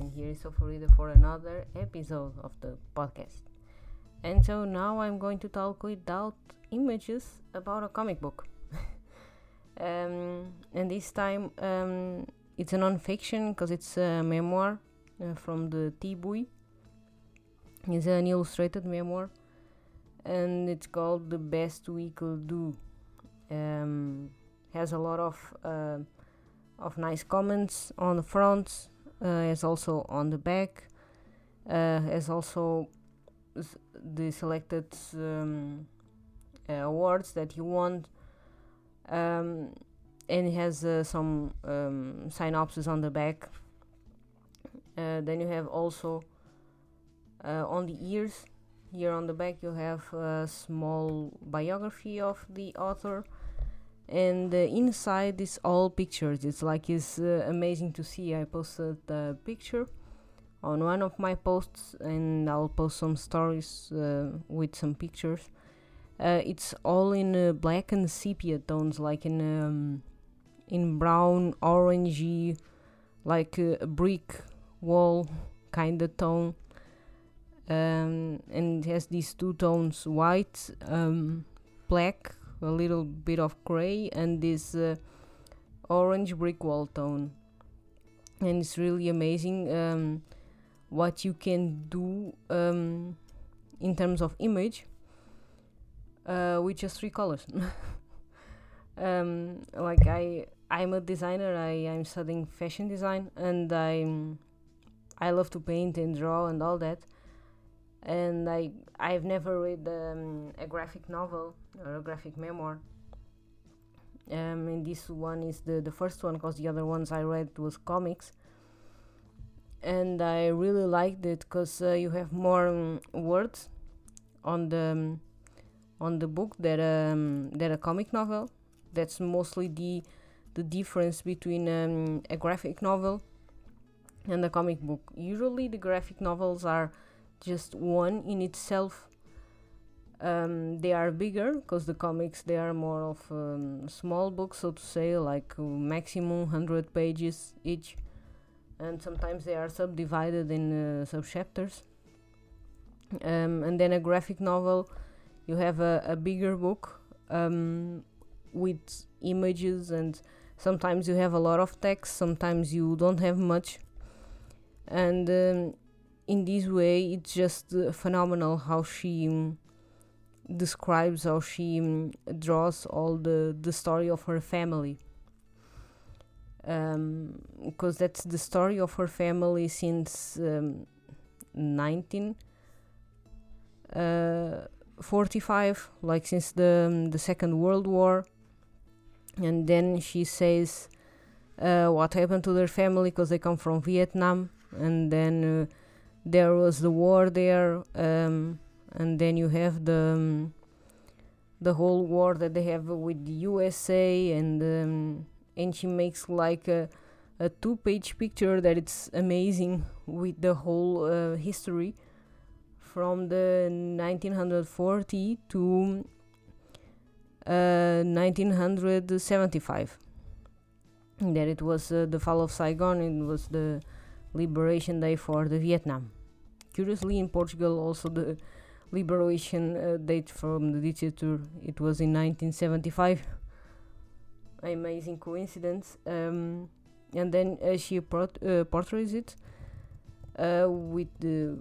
and here is Sofa Reader for another episode of the podcast. And so now I'm going to talk without images about a comic book. um, and this time um, it's a non-fiction because it's a memoir uh, from the Thi Bui. It's an illustrated memoir, and it's called "The Best We Could Do." Um, has a lot of uh, of nice comments on the front, as also on the back, uh, as also the selected um, uh, awards that you want, um, and it has uh, some um, synopsis on the back. Uh, then you have also uh, on the ears. Here on the back, you have a small biography of the author and uh, inside is all pictures. It's like it's uh, amazing to see. I posted a picture on one of my posts and i'll post some stories uh, with some pictures. Uh, it's all in uh, black and sepia tones like in um, in brown orangey like a brick wall kind of tone. Um, and it has these two tones white um, black a little bit of gray and this uh, orange brick wall tone. And it's really amazing um, what you can do um, in terms of image uh, with just three colors. Um, like I I'm a designer I I'm studying fashion design and I I love to paint and draw and all that and I I've never read um, a graphic novel or a graphic memoir. Um, and this one is the the first one because the other ones I read was comics, and I really liked it because uh, you have more um, words on the um, on the book that um that a comic novel. That's mostly the the difference between um, a graphic novel and a comic book. Usually, the graphic novels are just one in itself. Um, they are bigger because the comics they are more of um, small books, so to say, like uh, maximum hundred pages each, and sometimes they are subdivided in uh, sub chapters. Um, and then a graphic novel, you have a, a bigger book um, with images, and sometimes you have a lot of text, sometimes you don't have much, and um, in this way it's just phenomenal how she um, describes how she um, draws all the the story of her family. Because um, that's the story of her family since 1945 uh, like since the um, the second world war. And then she says uh, what happened to their family because they come from vietnam. And then uh, there was the war there, um, and then you have the um, the whole war that they have with the USA, and um, and she makes like a a two-page picture that it's amazing with the whole uh, history from the 1940 to uh, 1975 that it was uh, the fall of Saigon it was the liberation day for the Vietnam curiously in Portugal also the liberation uh, date from the dictator it was in 1975 amazing coincidence. Um, and then uh, she port- uh, portrays it uh, with the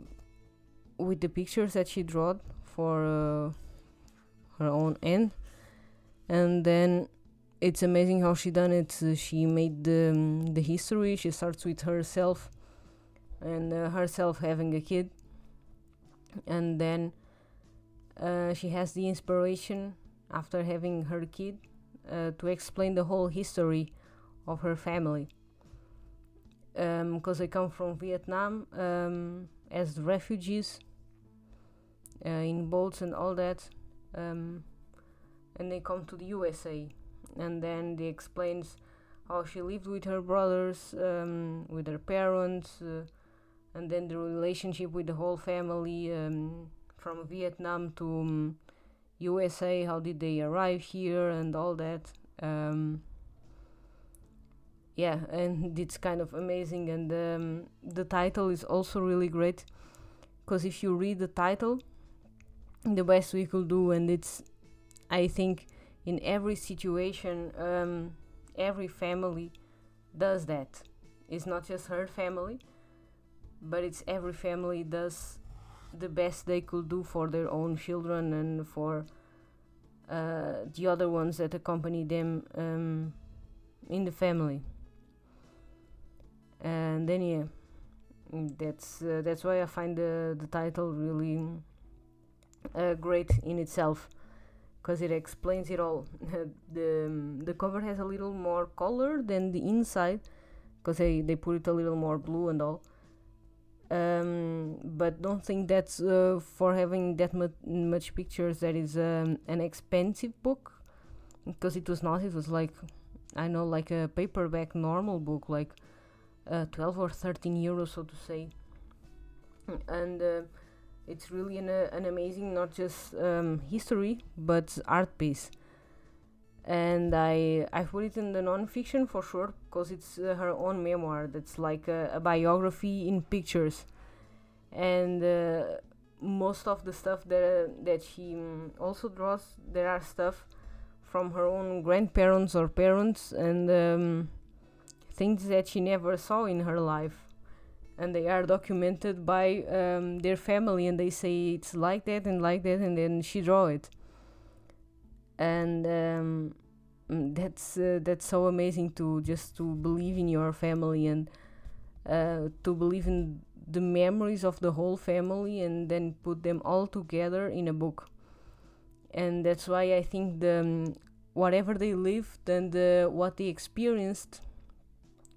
with the pictures that she drew for uh, her own end. And then it's amazing how she done it. Uh, she made the, um, the history. She starts with herself and uh, herself having a kid. And then uh, she has the inspiration after having her kid uh, to explain the whole history of her family. Because um, they come from Vietnam um, as refugees uh, in boats and all that um, and they come to the USA and then they explains how she lived with her brothers um, with her parents uh, and then the relationship with the whole family um, from Vietnam to um, USA. How did they arrive here and all that? Um, yeah, and it's kind of amazing. And um, the title is also really great because if you read the title, the best we could do, and it's, I think, in every situation, um, every family does that. It's not just her family, but it's every family does the best they could do for their own children and for uh, the other ones that accompany them um, in the family. And then yeah, that's uh, that's why I find the the title really uh, great in itself because it explains it all. the um, the cover has a little more color than the inside because they they put it a little more blue and all um, but don't think that's uh, for having that mu- much pictures that is um, an expensive book. Because it was not it was like i know like a paperback normal book like uh, 12 or 13 euros so to say. And uh, it's really an, uh, an amazing not just um, history but art piece and I I put it in the non-fiction for sure because it's uh, her own memoir that's like a, a biography in pictures, and uh, most of the stuff that that she um, also draws there are stuff from her own grandparents or parents and um, things that she never saw in her life. And they are documented by um, their family and they say it's like that and like that and then she draw it and um, mm, that's uh, that's so amazing to just to believe in your family and uh, to believe in the memories of the whole family and then put them all together in a book. And that's why i think the um, whatever they lived and what they experienced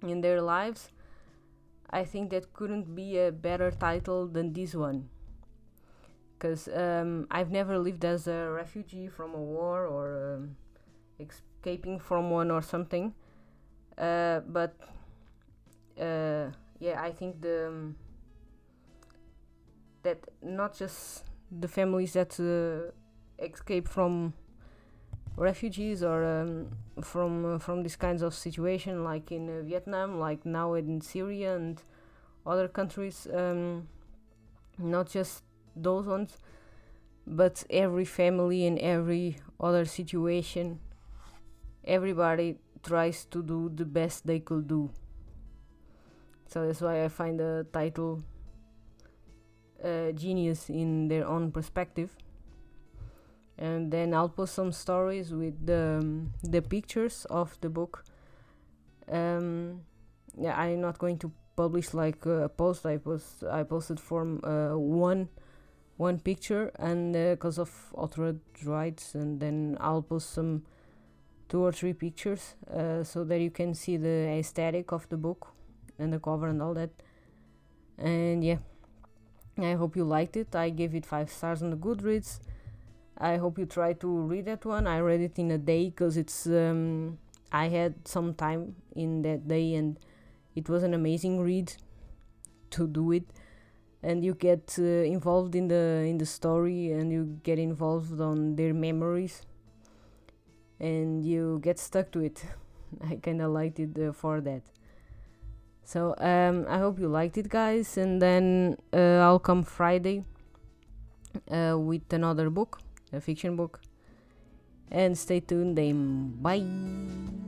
in their lives i think that couldn't be a better title than this one because um, I've never lived as a refugee from a war or um, escaping from one or something. Uh, but uh, yeah, I think the um, that not just the families that uh, escape from refugees or um, from uh, from these kinds of situation, like in uh, Vietnam, like now in Syria and other countries. Um, not just those ones but every family in every other situation everybody tries to do the best they could do. So that's why i find the title uh, genius in their own perspective. And then i'll post some stories with the um, the pictures of the book. Um, yeah i'm not going to publish like uh, a post. I post i posted from uh, one one picture and because uh, of authorized rights and then I'll post some two or three pictures uh, so that you can see the aesthetic of the book and the cover and all that. And yeah. I hope you liked it. I gave it five stars on the Goodreads. I hope you try to read that one. I read it in a day because it's um, I had some time in that day and it was an amazing read to do it and you get uh, involved in the in the story and you get involved on their memories and you get stuck to it. I kind of liked it uh, for that. So um, i hope you liked it guys and then uh, i'll come friday uh, with another book a fiction book. And stay tuned then. Bye